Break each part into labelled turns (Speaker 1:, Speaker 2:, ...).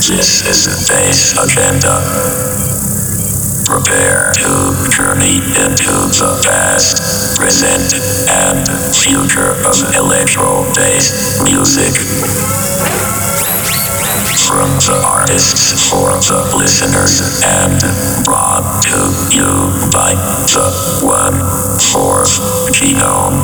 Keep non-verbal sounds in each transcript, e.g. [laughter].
Speaker 1: This is the Bass Agenda. Prepare to journey into the past, present, and future of electro bass music. From the artists for the listeners and brought to you by the one fourth genome.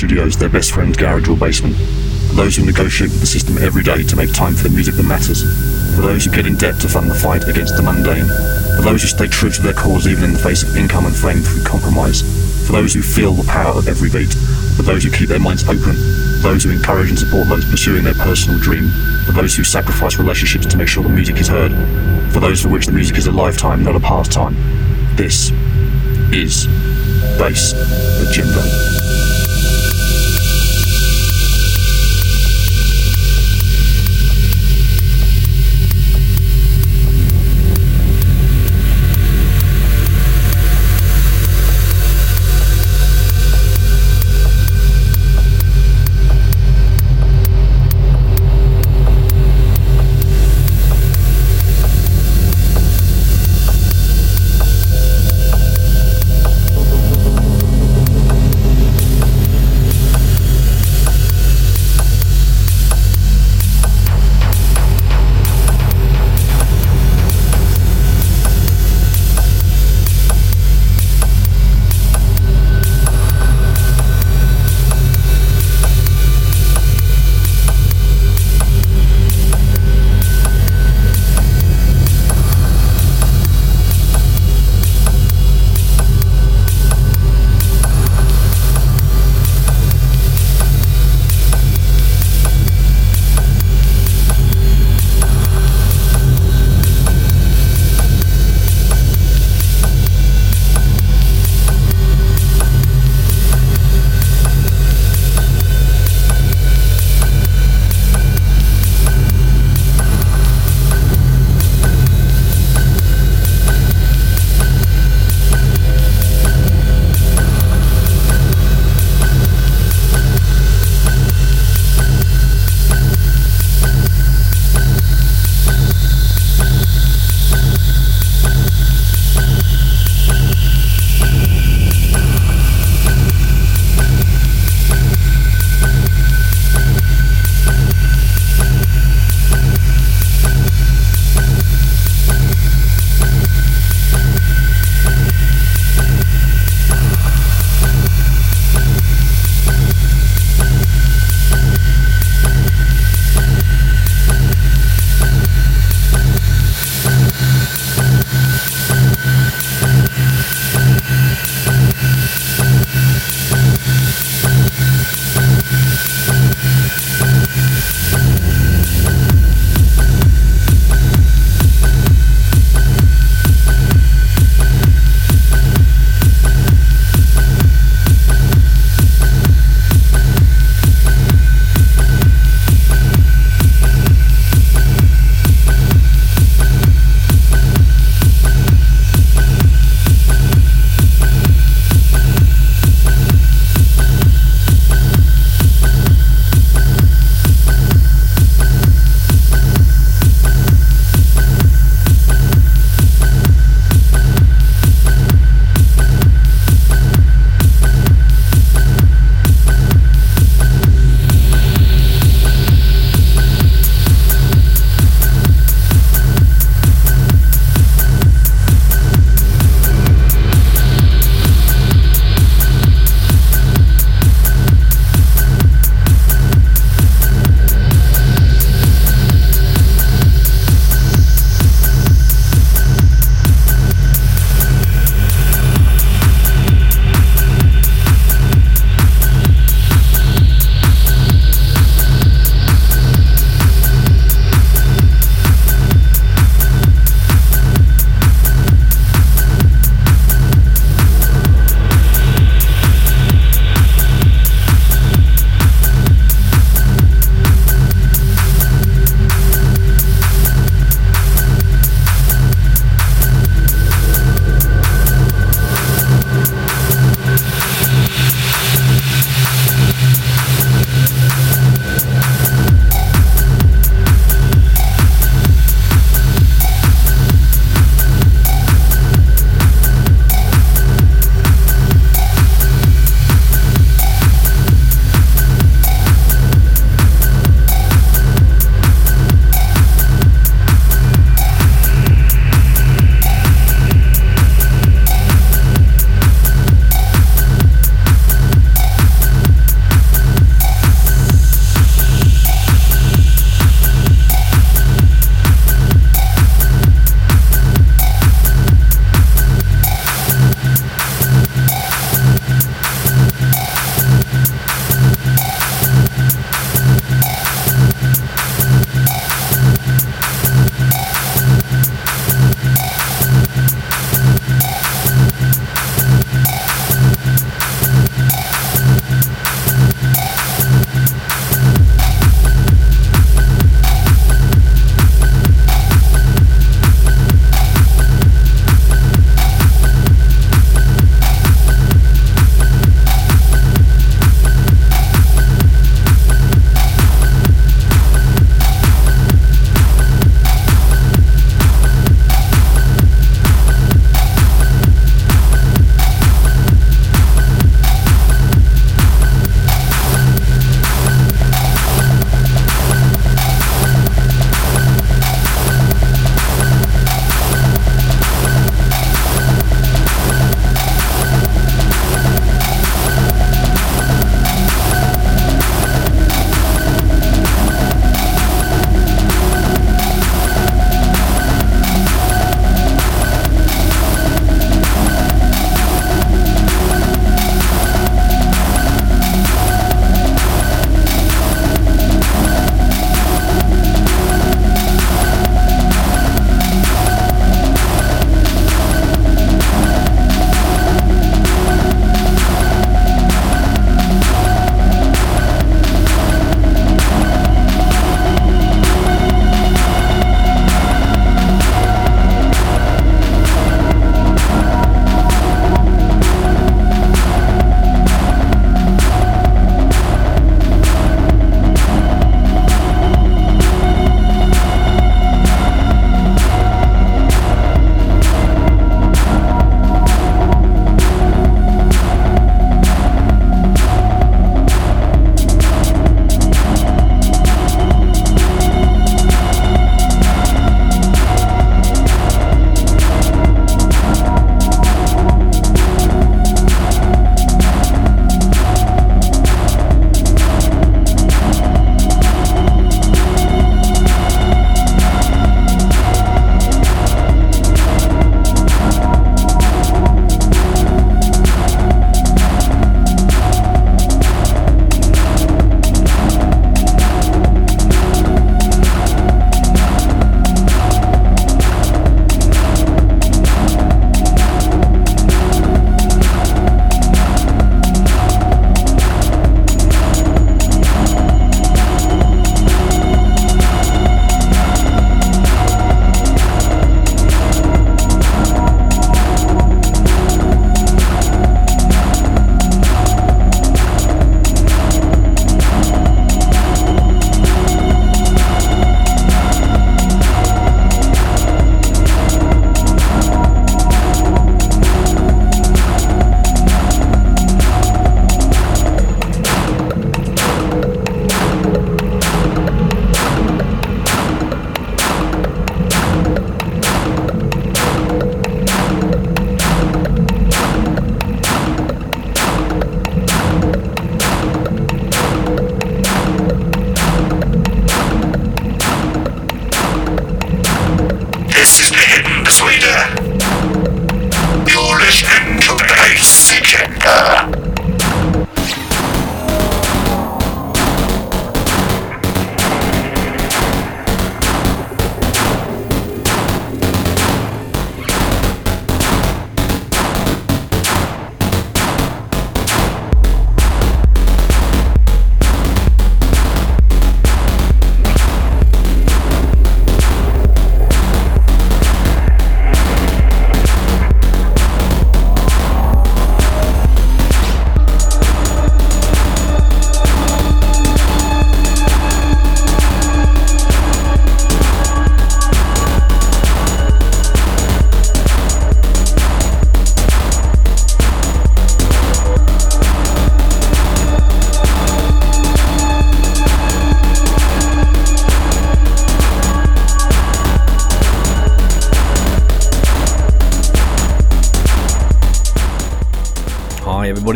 Speaker 2: Studios, their best friend's garage or basement, for those who negotiate with the system every day to make time for the music that matters, for those who get in debt to fund the fight against the mundane, for those who stay true to their cause even in the face of income and fame through compromise, for those who feel the power of every beat, for those who keep their minds open, for those who encourage and support those pursuing their personal dream, for those who sacrifice relationships to make sure the music is heard, for those for which the music is a lifetime, not a pastime. This is Bass Agenda.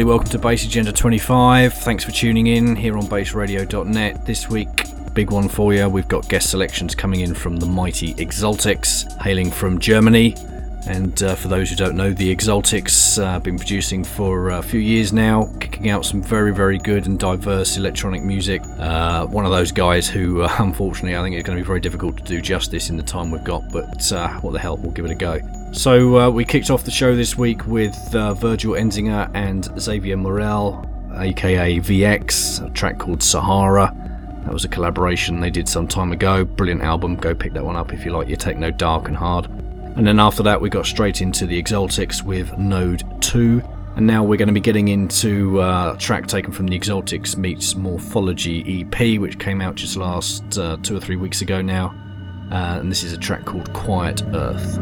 Speaker 3: Everybody. Welcome to Bass Agenda 25. Thanks for tuning in here on bassradio.net. This week, big one for you. We've got guest selections coming in from the mighty Exaltics, hailing from Germany. And uh, for those who don't know, the Exaltics uh, been producing for a few years now, kicking out some very, very good and diverse electronic music. Uh, one of those guys who, uh, [laughs] unfortunately, I think it's going to be very difficult to do justice in the time we've got, but uh, what the hell, we'll give it a go. So uh, we kicked off the show this week with Virgil Enzinger and Xavier Morel, aka VX, a track called Sahara. That was a collaboration they did some time ago. Brilliant album. Go pick that one up if you like your techno dark and hard. And then after that, we got straight into the Exaltics with Node 2. And now we're going to be getting into uh, a track taken from the Exaltics Meets Morphology EP, which came out just last uh, two or three weeks ago now. Uh, and this is a track called Quiet Earth.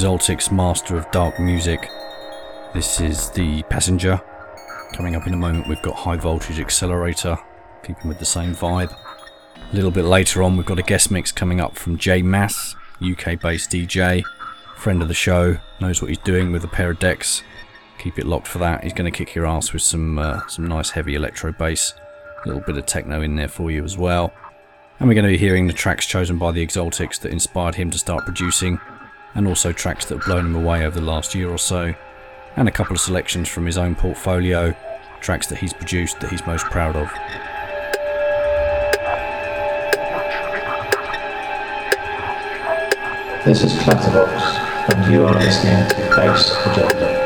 Speaker 3: The Exaltics Master of Dark Music. This is the Passenger. Coming up in a moment, we've got High Voltage Accelerator, keeping with the same vibe. A little bit later on, we've got a guest mix coming up from J Mass, UK based DJ, friend of the show, knows what he's doing with a pair of decks. Keep it locked for that. He's going to kick your ass with some uh, some nice heavy electro bass, a little bit of techno in there for you as well. And we're going to be hearing the tracks chosen by the Exaltics that inspired him to start producing, and also tracks that have blown him away over the last year or so, and a couple of selections from his own portfolio, tracks that he's produced that he's most proud of.
Speaker 4: This is Clatterbox, and you are listening to Bass Agenda.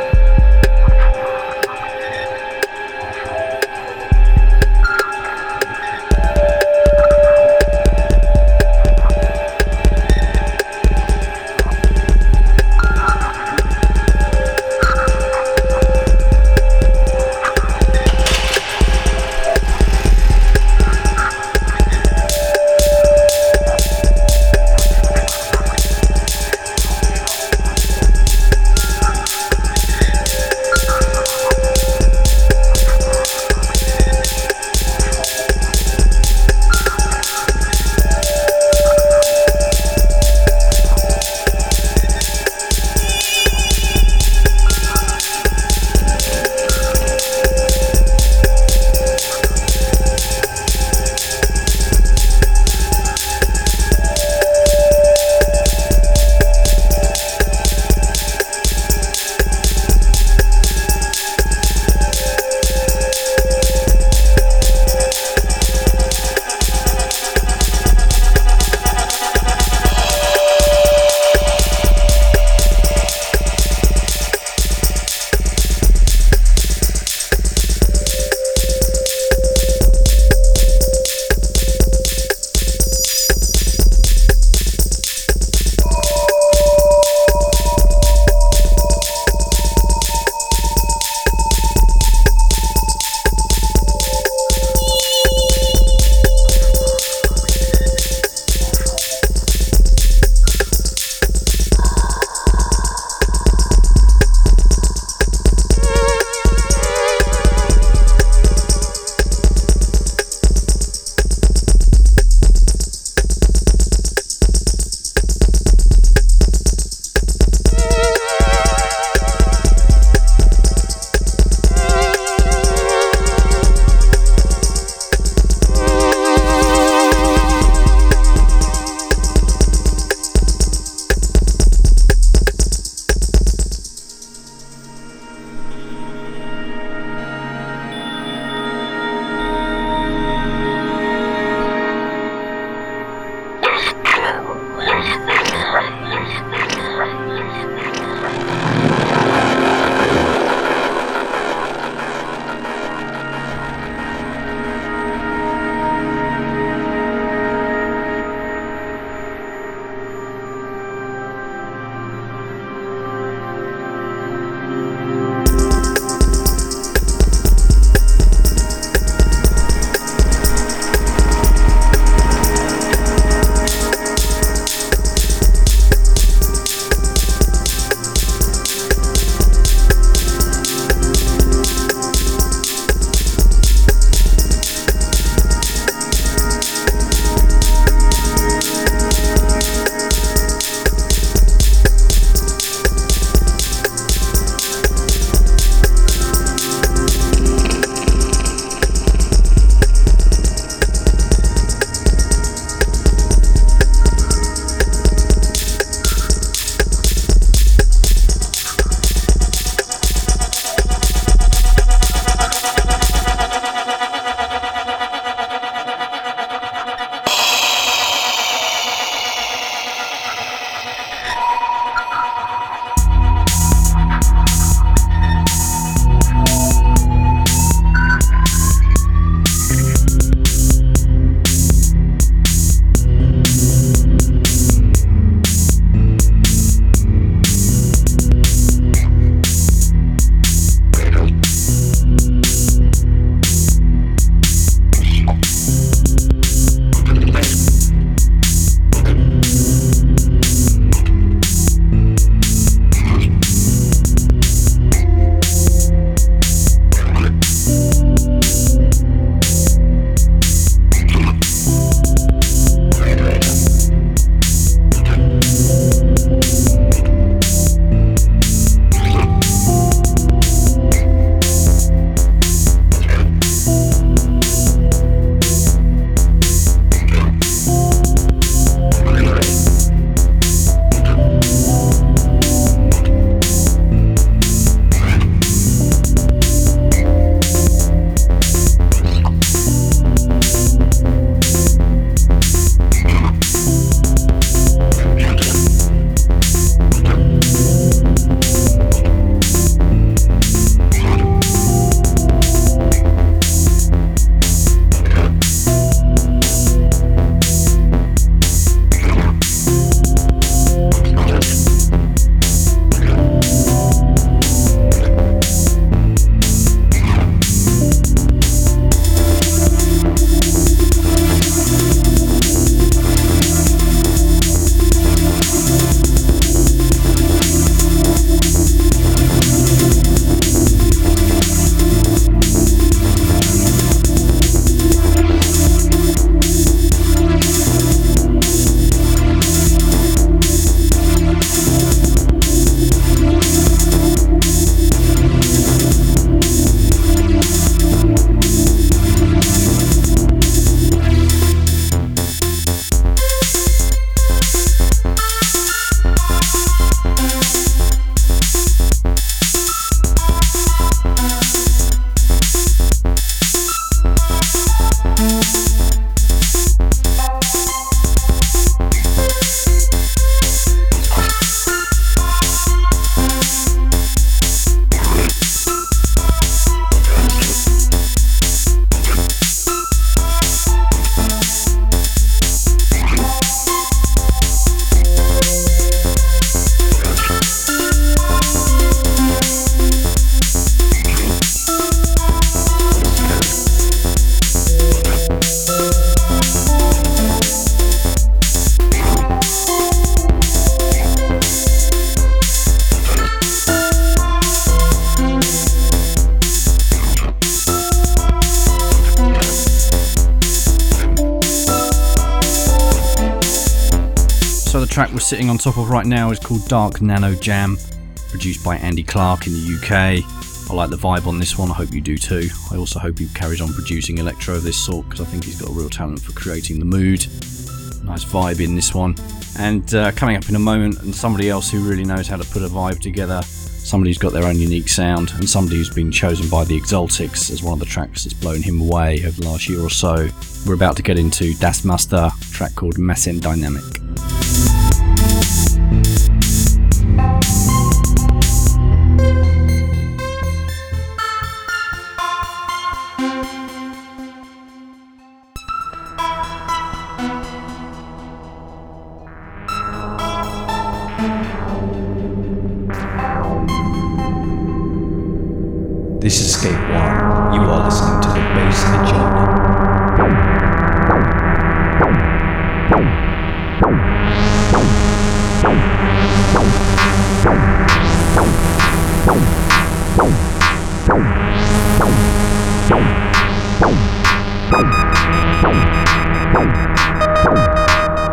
Speaker 3: Sitting on top of right now is called Dark Nano Jam, produced by Andy Clark in the UK. I like the vibe on this one, I hope you do too. I also hope he carries on producing electro of this sort because I think he's got a real talent for creating the mood. Nice vibe in this one. And uh, coming up in a moment, and somebody else who really knows how to put a vibe together, somebody who's got their own unique sound, and somebody who's been chosen by the Exaltics as one of the tracks that's blown him away over the last year or so. We're about to get into Das Master, track called Messin Dynamic.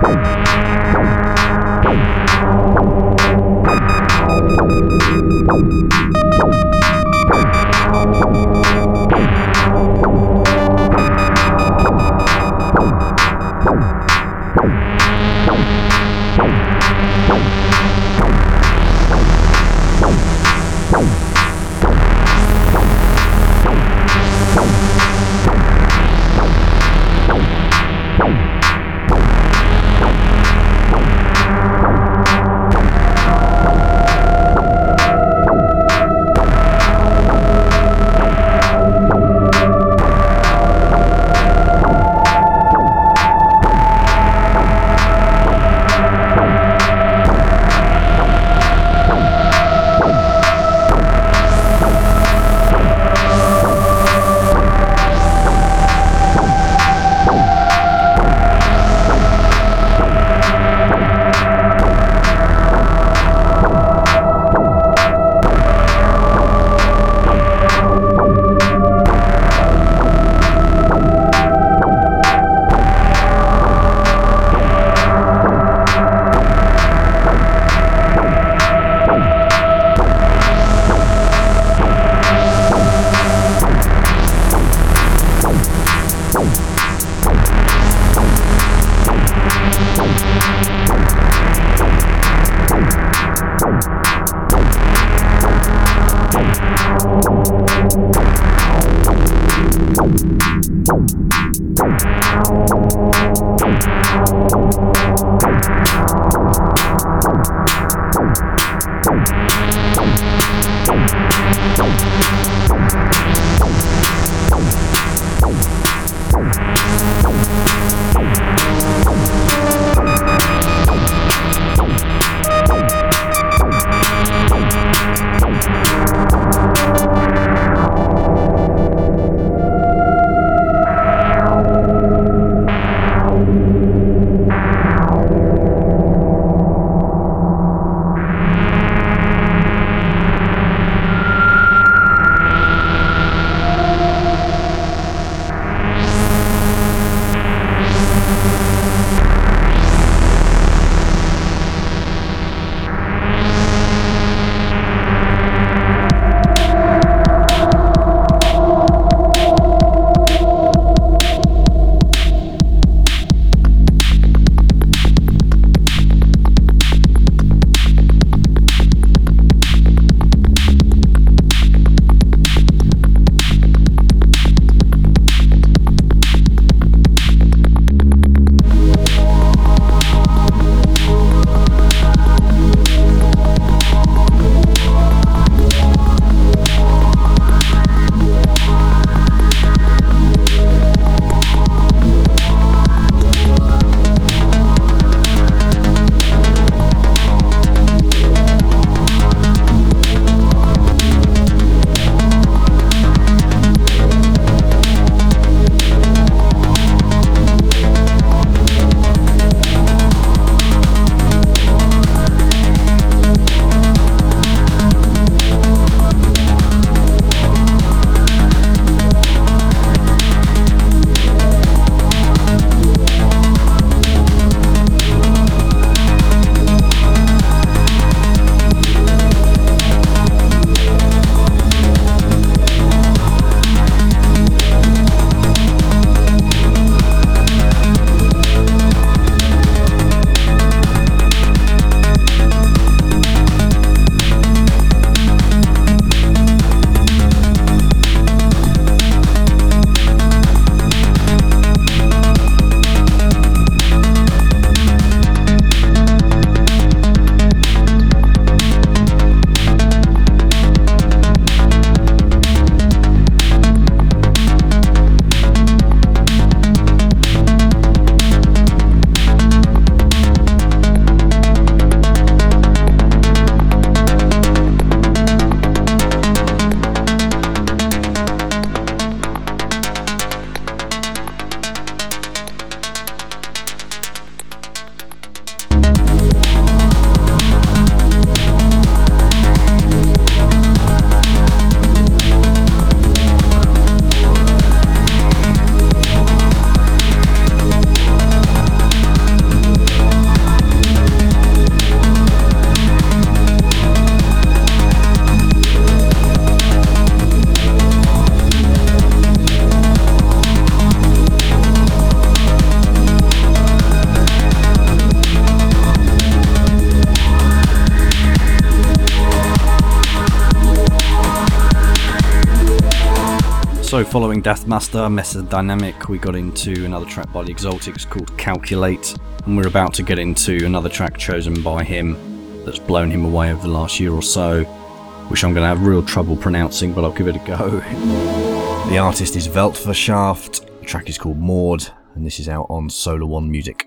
Speaker 1: Thank
Speaker 3: following Deathmaster, Mesa Dynamic, we got into another track by the Exaltics called Calculate, and we're about to get into another track chosen by him that's blown him away over the last year or so, which I'm going to have real trouble pronouncing, but I'll give it a go. the artist is Weltverschaft, the track is called Maud, and this is out on Solar One Music.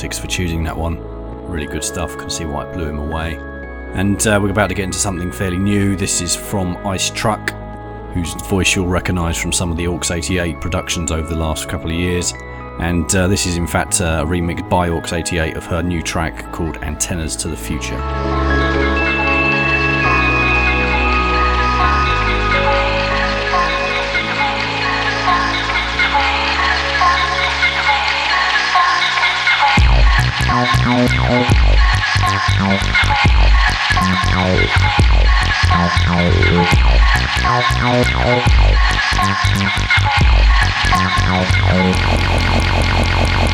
Speaker 5: Exaltics for
Speaker 3: choosing that one. Really good stuff, can see why it blew him away. And uh, we're about to get into something fairly new. This is from Ice Truck, whose voice you'll recognise from some of the Aux 88 productions over the last couple of years. And uh, this is in fact a remix by Aux 88 of her new track called Antennas to the Future.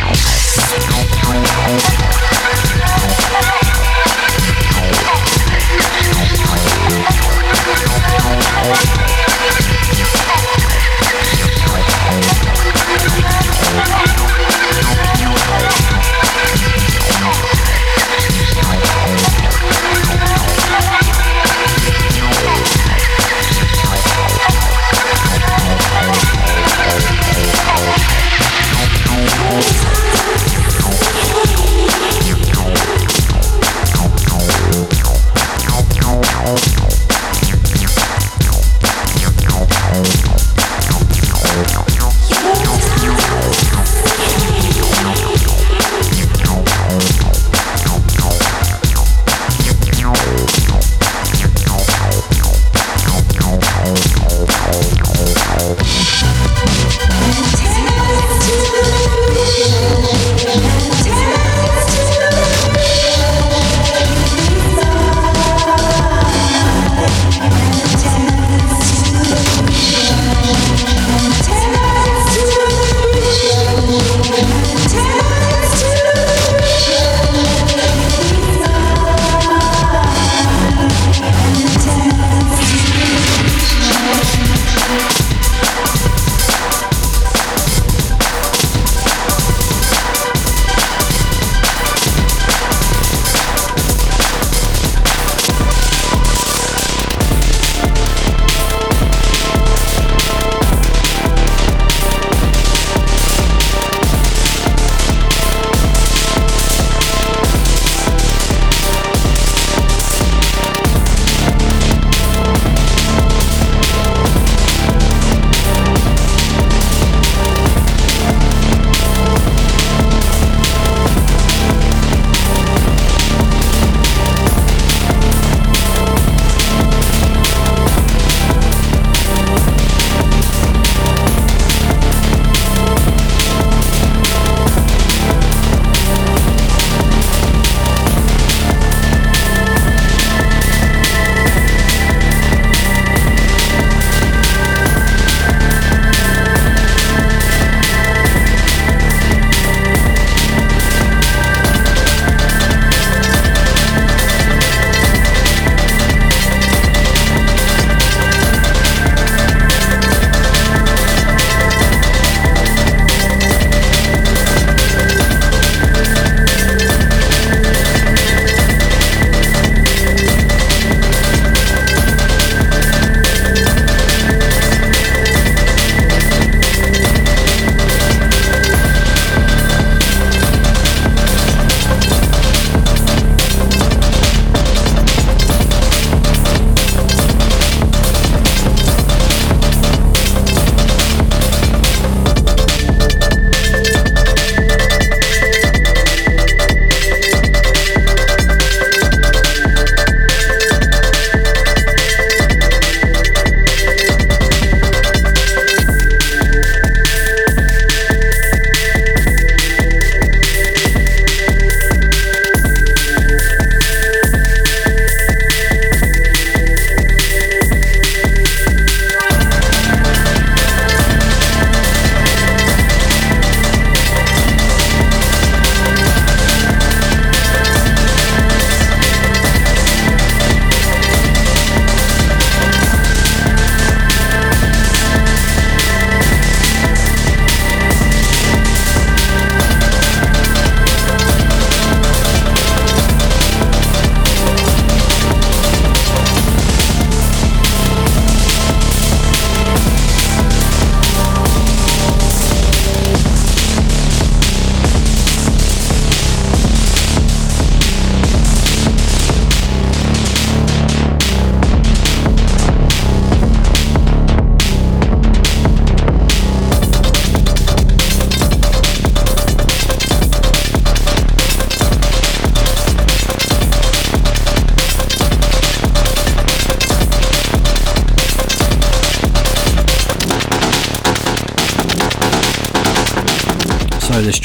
Speaker 6: Thank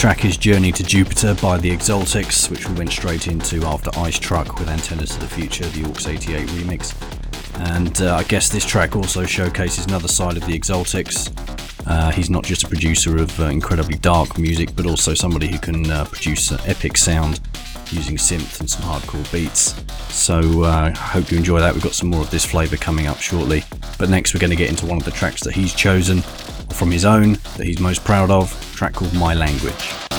Speaker 3: track is Journey to Jupiter by the Exaltics, which we went straight into after Ice Truck with Antennas to the Future, the Aux 88 remix. And uh, I guess this track also showcases another side of the Exaltics. Uh, he's not just a producer of uh, incredibly dark music, but also somebody who can uh, produce epic sound using synth and some hardcore beats. So I uh, hope you enjoy that. We've got some more of this flavour coming up shortly. But next, we're going to get into one of the tracks that he's chosen from his own that he's most proud of, track called My Language.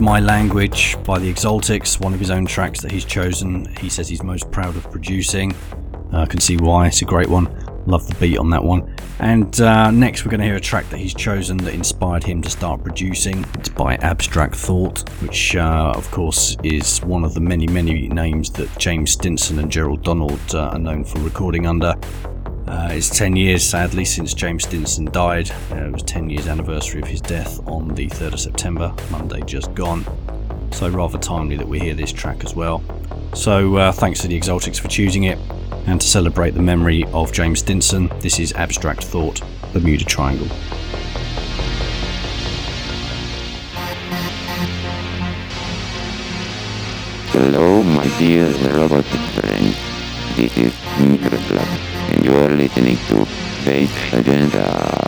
Speaker 3: My Language by the Exaltics, one of his own tracks that he's chosen. He says he's most proud of producing. Uh, I uh, can see why, it's a great one. Love the beat on that one. And uh, next, we're going to hear a track that he's chosen that inspired him to start producing. It's by Abstract Thought, which, uh, of course, is one of the many, many names that James Stinson and Gerald Donald uh, are known for recording under. Uh, it's 10 years, sadly, since James Stinson died. Uh, it was 10 years anniversary of his death the 3rd of September, Monday just gone. So rather timely that we hear this track as well. So uh, thanks to the Exaltics for choosing it. And to celebrate the memory of James Stinson, this is Abstract Thought, Bermuda Triangle.
Speaker 6: Hello, my dear robotic friends. This is Microslab and you are listening to Bass Agenda.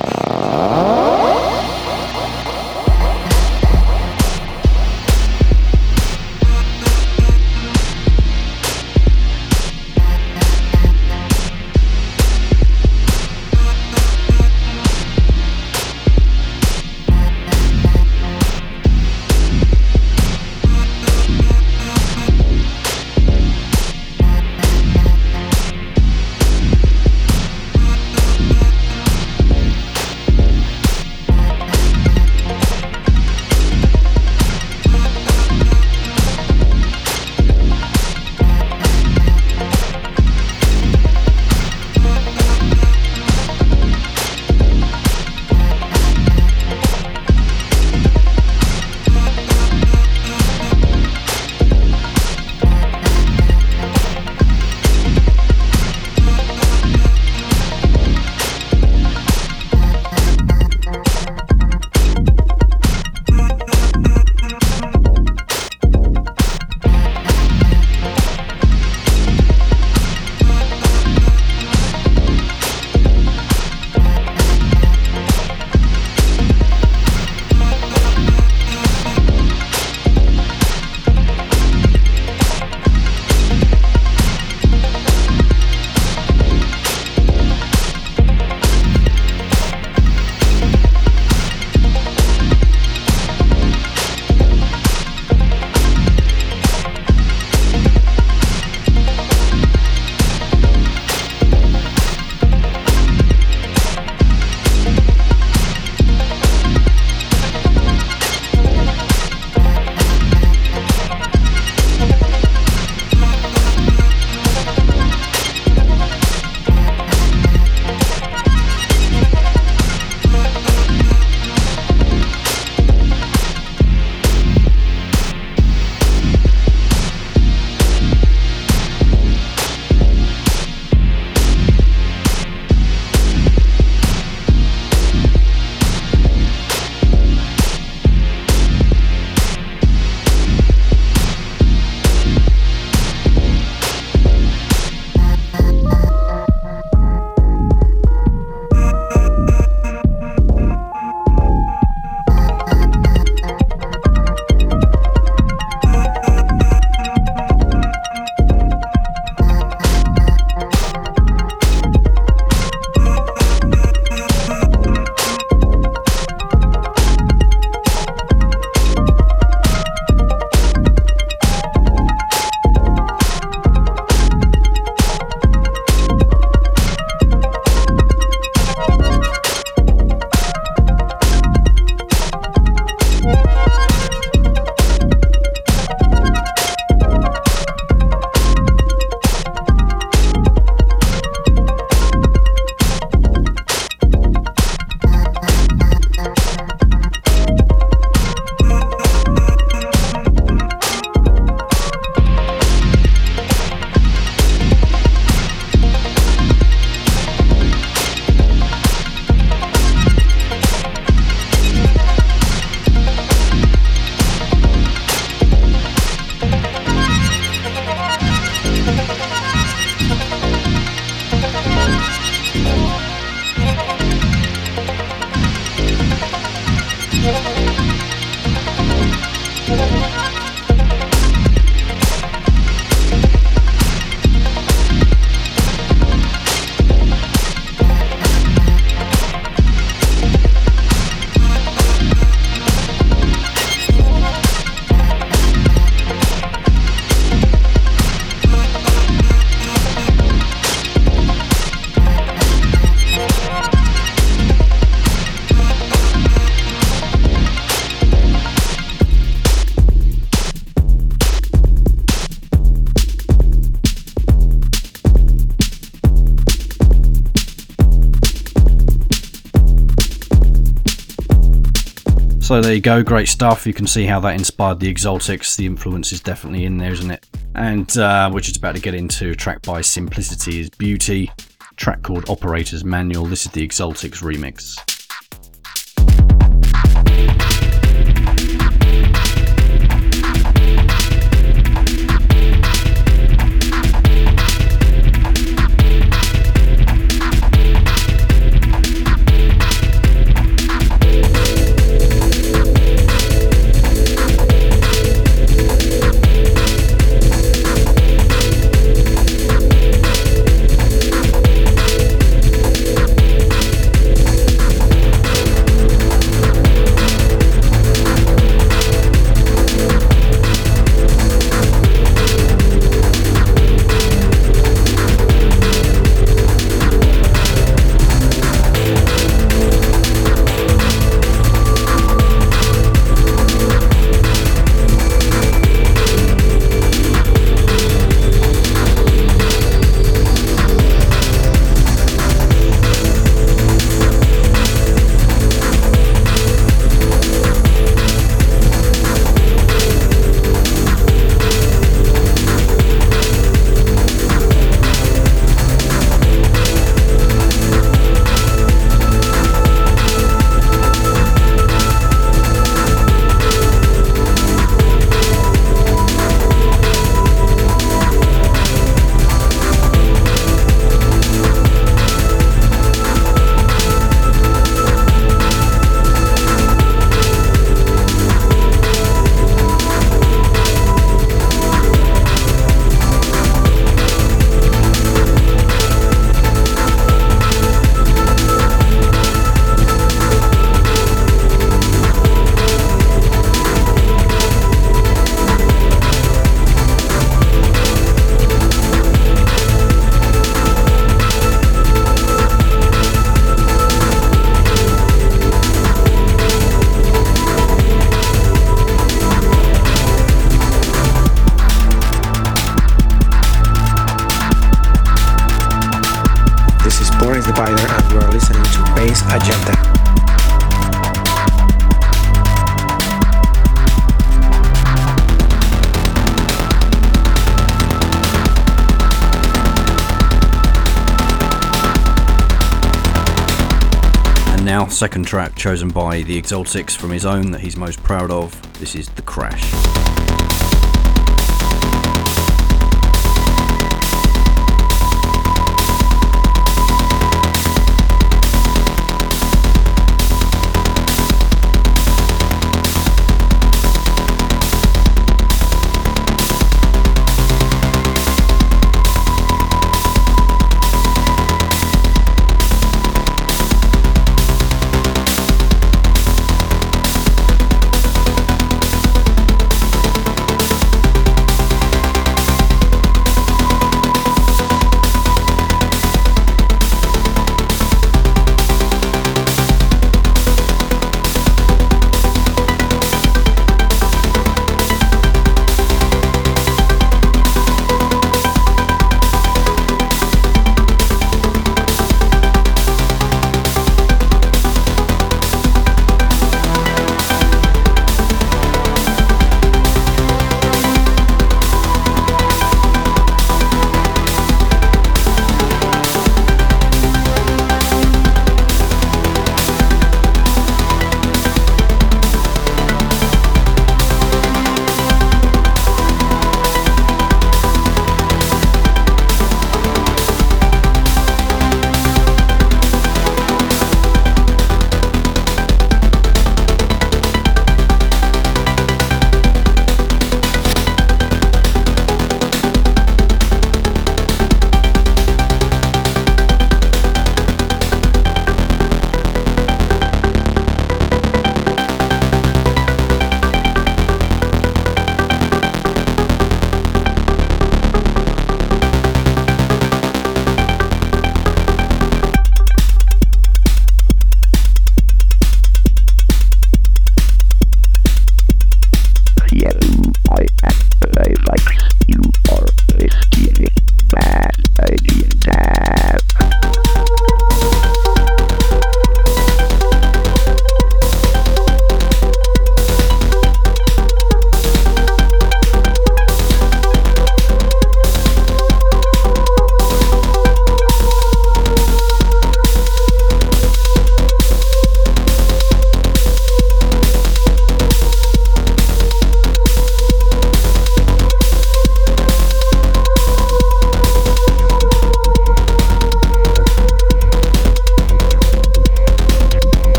Speaker 3: So there you go, great stuff. You can see how that inspired the Exaltics. The influence is definitely in there, isn't it? And uh, we're just about to get into track by Simplicity is Beauty, track called Operator's Manual. This is the Exaltics remix. Second track chosen by the Exaltics from his own that he's most proud of. This is The Crash.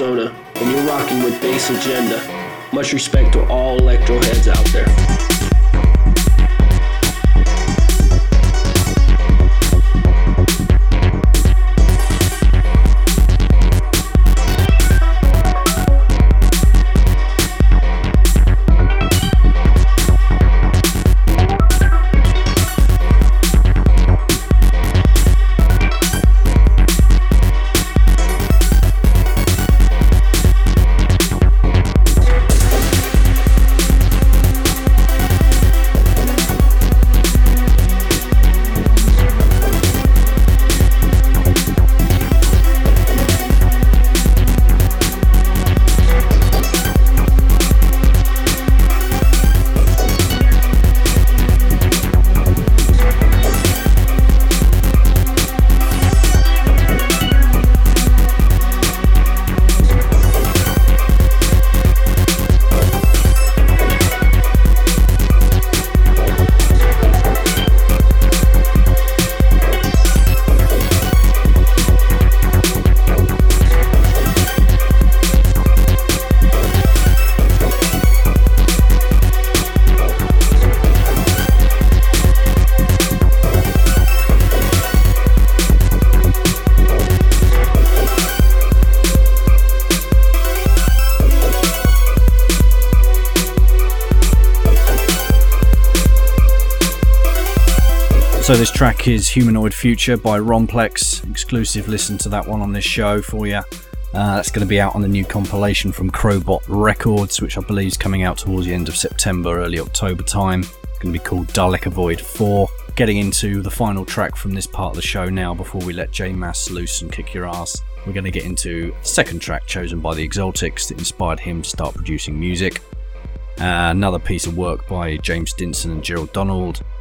Speaker 7: Arizona, and you're rocking with Bass Agenda. Much respect
Speaker 3: So, this track is Humanoid Future by Romplex. Exclusive listen to that one on this show for you. Uh, that's going to be out on the new compilation from Crowbot Records, which I believe is coming out towards the end of September, early October time. It's going to be called Dalek Avoid 4. Getting into the final track from this part of the show now before we let J Mass loose and kick your ass. We're going to get into second track chosen by the Exaltics that inspired him to start producing music. Uh, another piece of work by James Stinson and Gerald Donald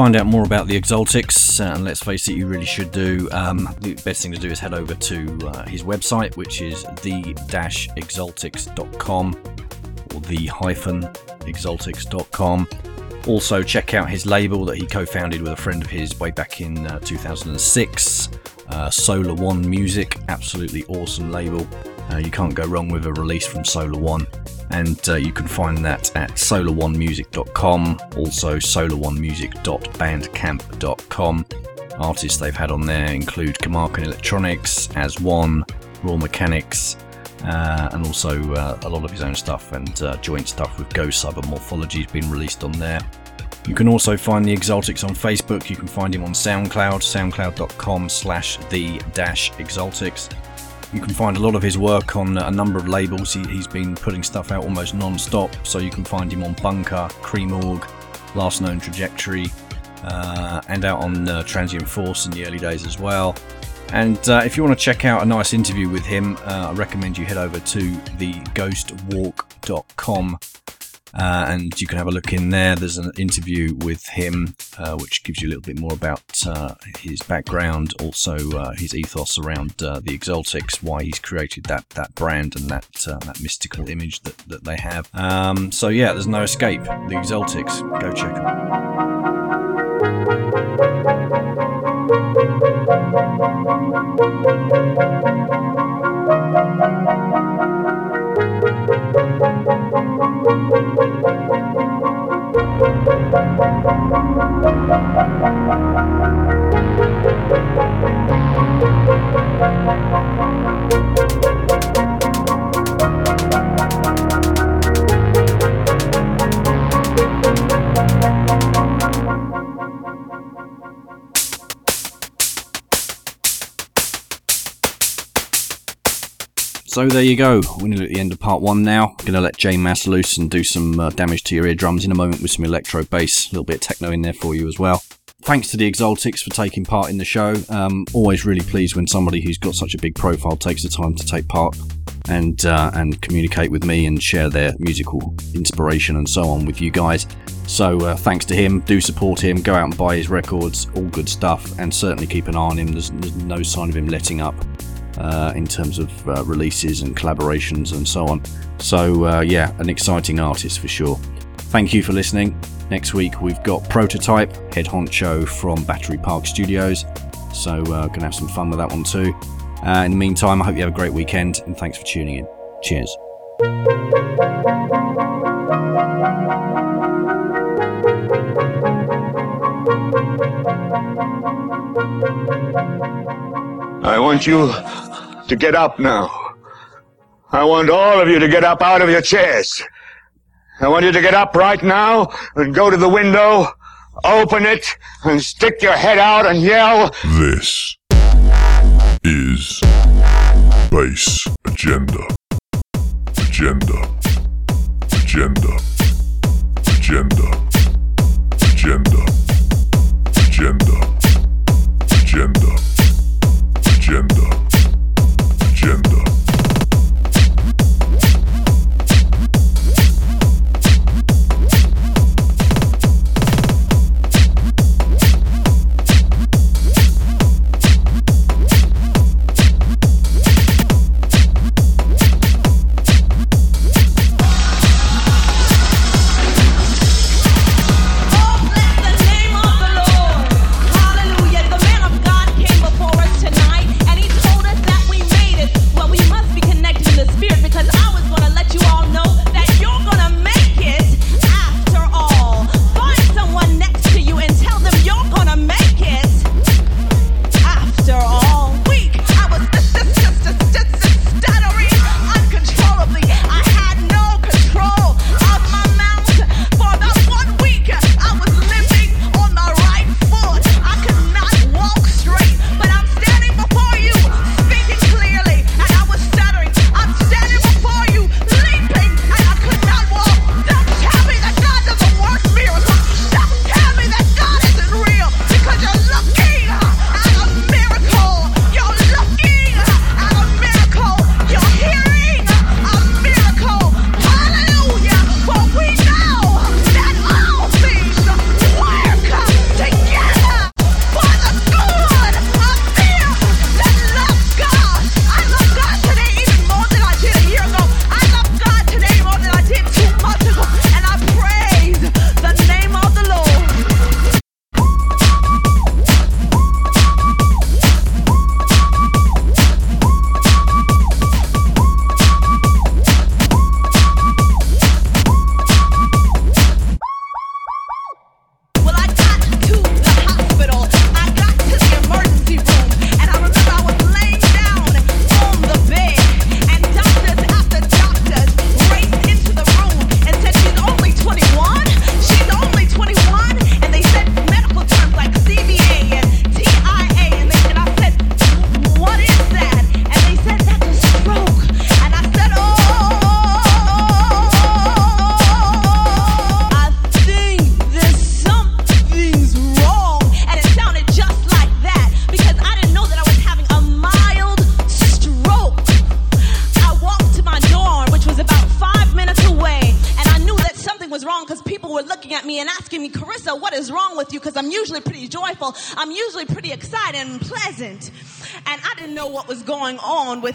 Speaker 3: find out more about the Exaltics, uh, and let's face it, you really should do, um, the best thing to do is head over to uh, his website, which is the-exaltics.com or the-exaltics.com. Also, check out his label that he co founded with a friend of his way back in uh, 2006, uh, Solar One Music. Absolutely awesome label. Uh, you can't go wrong with a release from Solar One and uh, you can find that at solaronemusic.com, also solaronemusic.bandcamp.com. Artists they've had on there include Kamarkin Electronics, As One, Raw Mechanics, uh, and also uh, a lot of his own stuff and uh, joint stuff with Go and Morphology has been released on there. You can also find the Exaltics on Facebook. You can find him on SoundCloud, soundcloud.com slash the dash Exaltics. You can find a lot of his work on a number of labels. He, has been putting stuff out almost non stop, so you can find him on Bunker, Cream Org, Last Known Trajectory, uh, and out on uh, Transient Force in the early days as well. And uh, if you want to check out a nice interview with him, uh, I recommend you head over to theghostwalk.com uh, and you can have a look in there. There's an interview with him, uh, which gives you a little bit more about uh, his background, also uh, his ethos around uh, the Exaltics, why he's created that that brand and that uh, that mystical image that, that they have. Um, so yeah, there's no escape. The Exaltics, go check So there you go. We're nearly at the end of part one now. I'm Going to let J Mass loose and do some uh, damage to your eardrums in a moment with some electro bass, a little bit of techno in there for you as well. Thanks to the Exaltics for taking part in the show. Um, always really pleased when somebody who's got such a big profile takes the time to take part and uh, and communicate with me and share their musical inspiration and so on with you guys. So uh, thanks to him. Do support him. Go out and buy his records. All good stuff. And certainly keep an eye on him. There's, there's no sign of him letting up uh, in terms of uh, releases and collaborations and so on. So, uh, yeah, an exciting artist for sure. Thank you for listening. Next week we've got Prototype, head honcho from Battery Park Studios. So, uh, gonna have some fun with that one too. Uh, in the meantime, I hope you have a great weekend and thanks for tuning in. Cheers.
Speaker 8: I want you to get up now. I want all of you to get up out of your chairs. I want you to get up right now and go to the window, open it, and stick your head out and yell.
Speaker 5: This is Agenda. Agenda. Agenda. Agenda. Agenda. Agenda.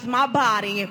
Speaker 9: My body,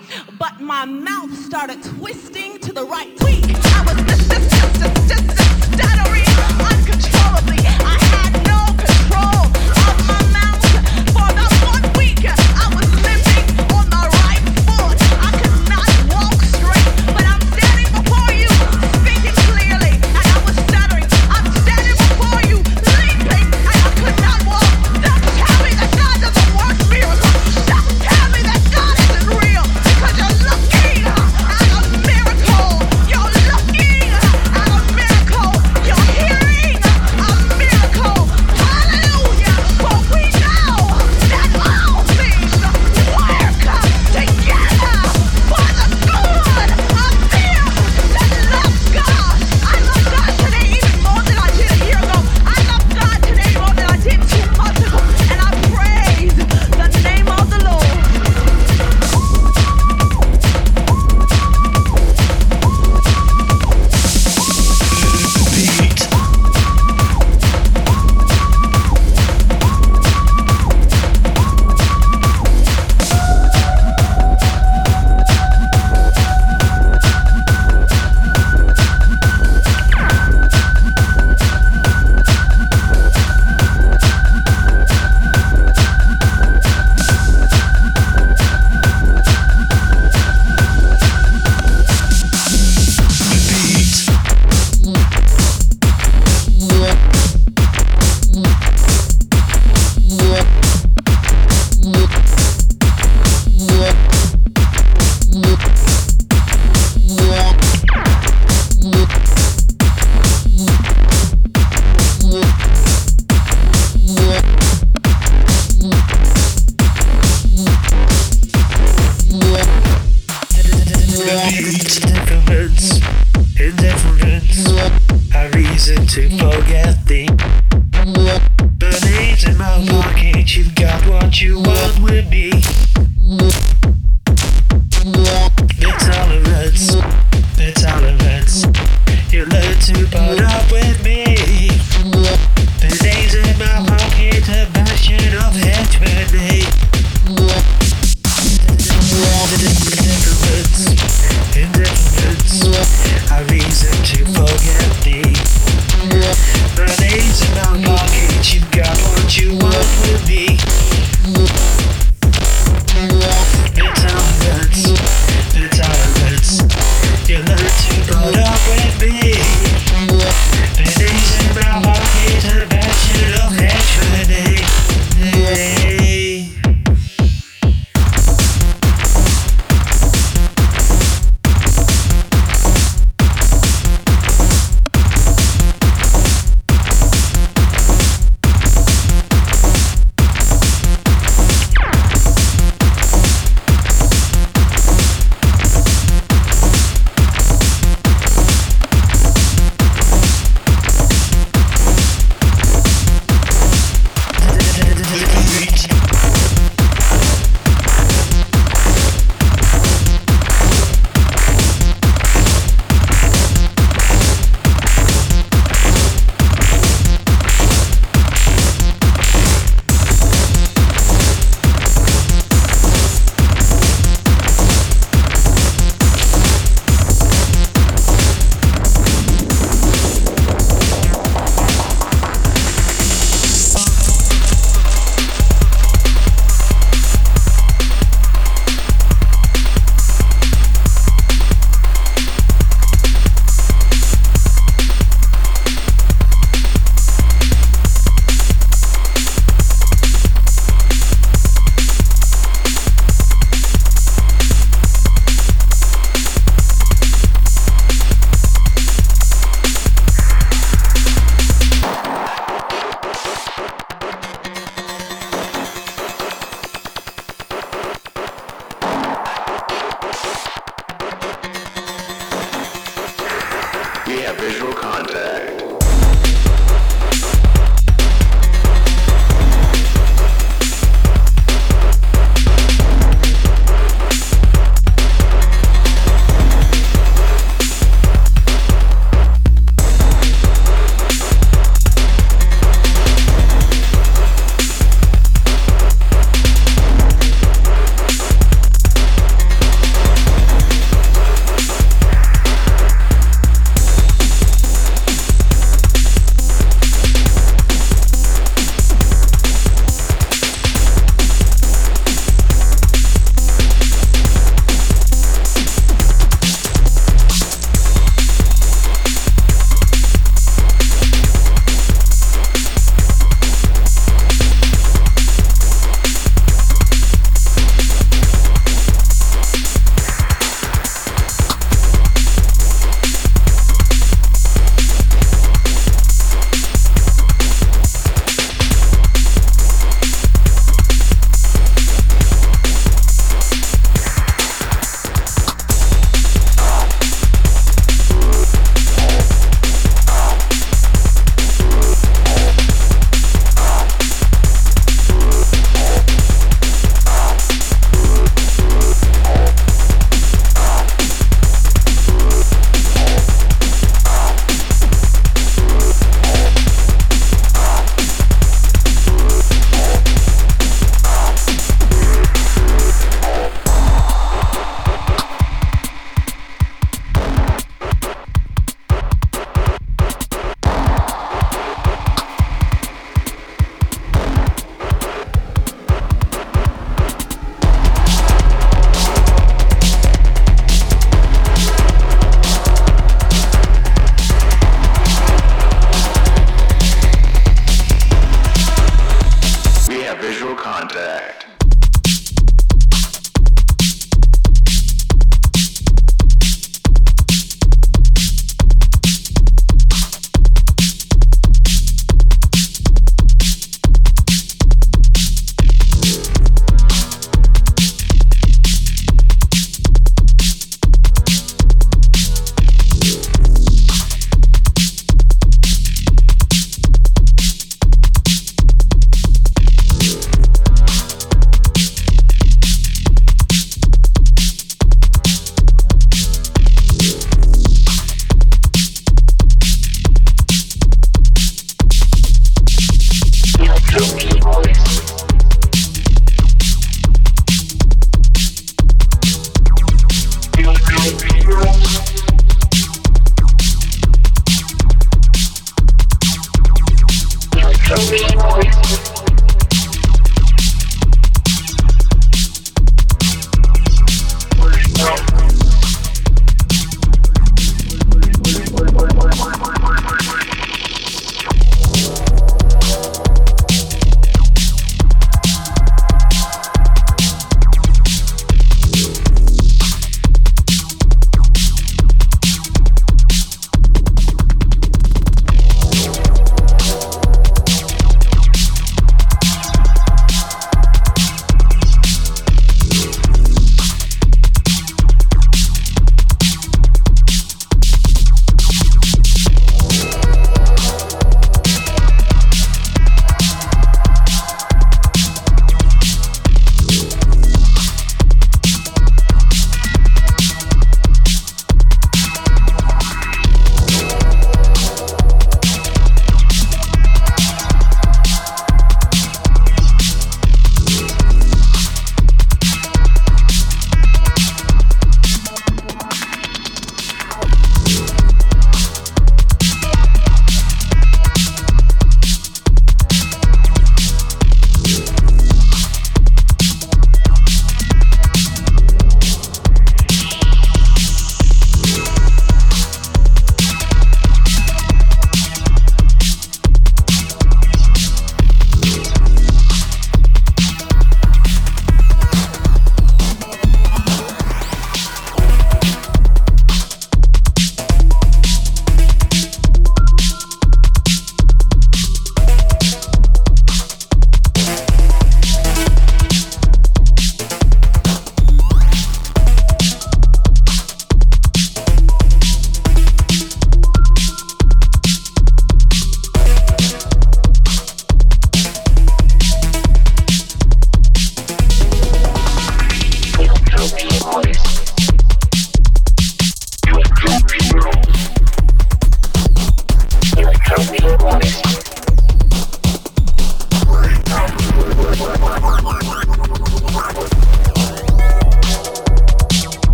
Speaker 9: House.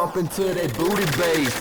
Speaker 9: bump into that
Speaker 10: booty bass.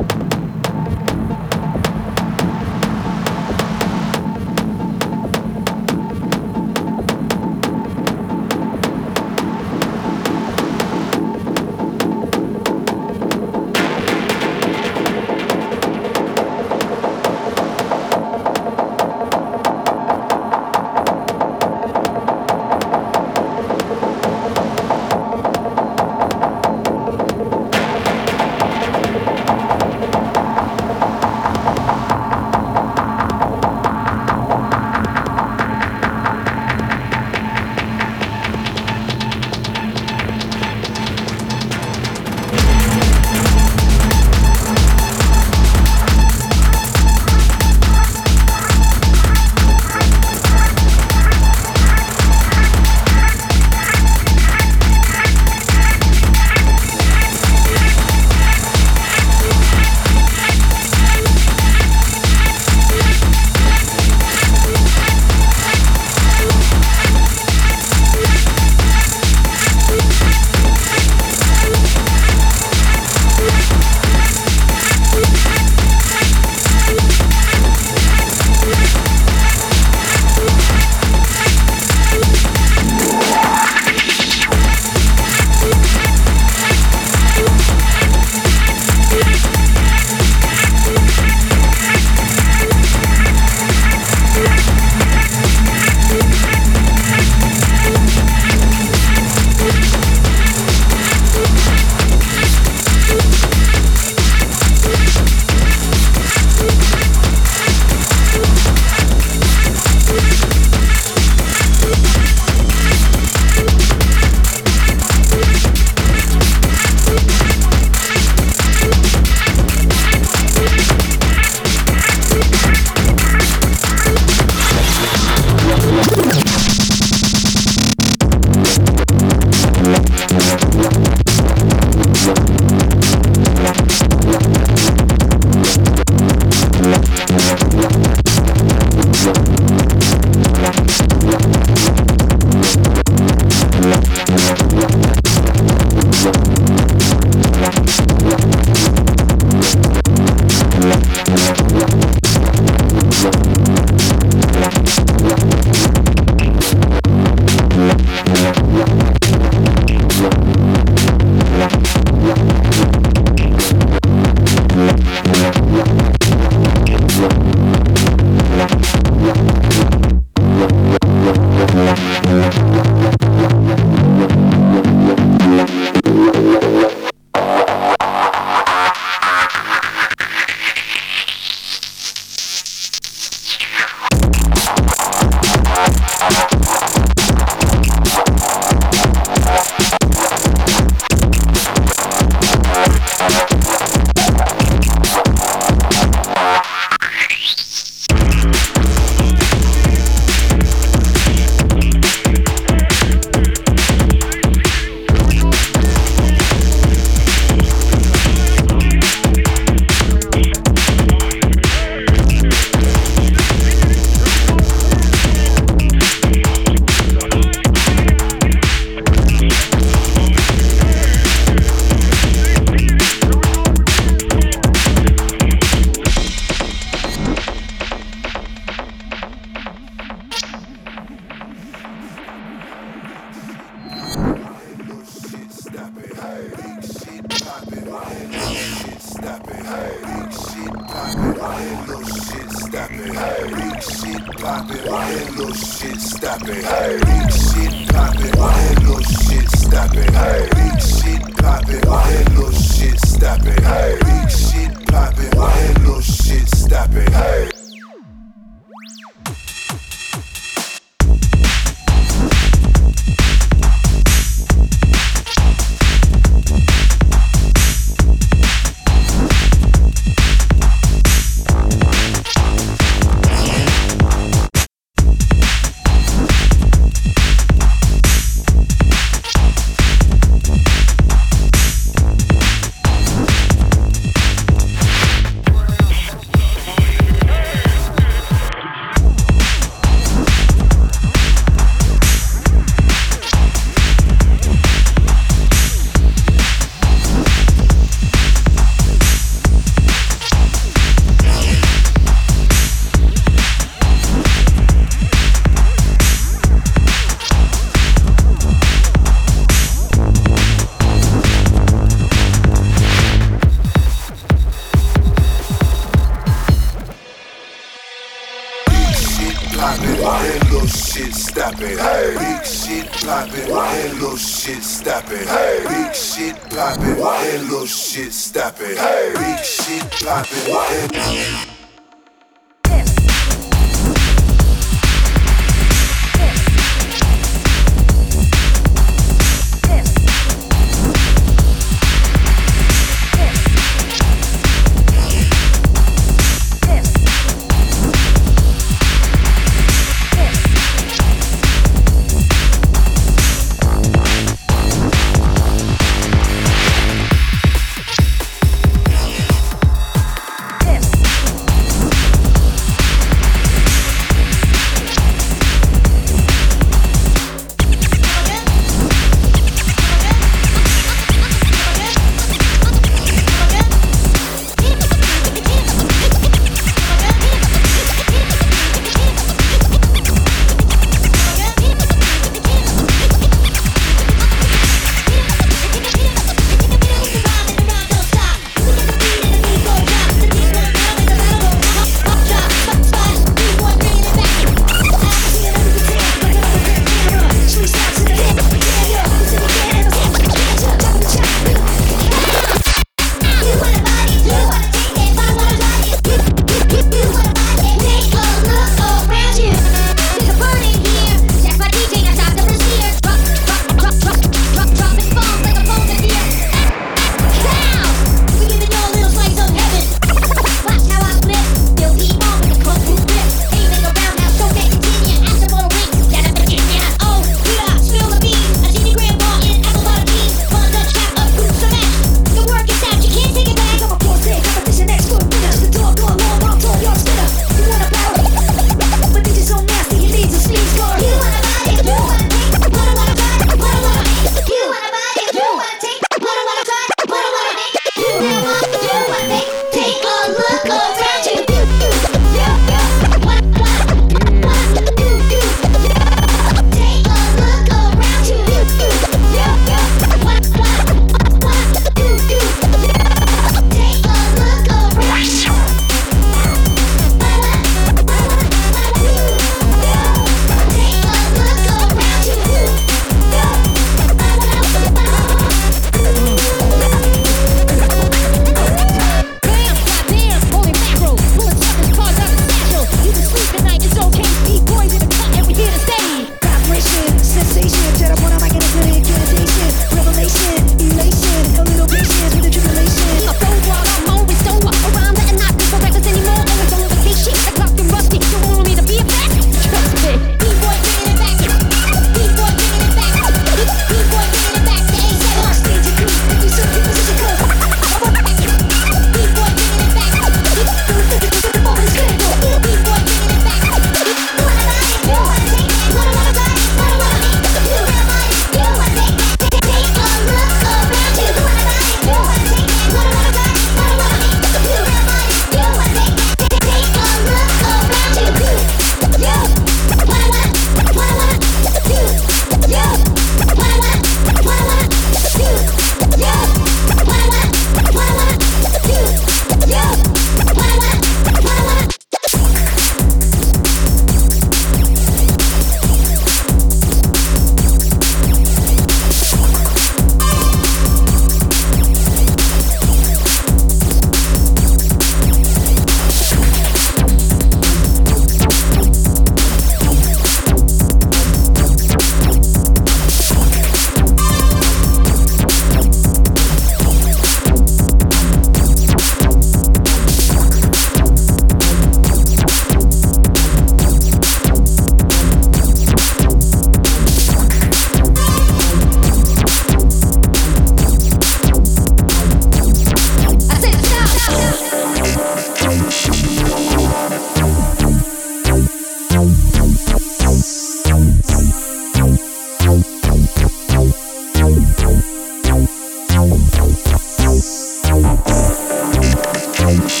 Speaker 11: Sound.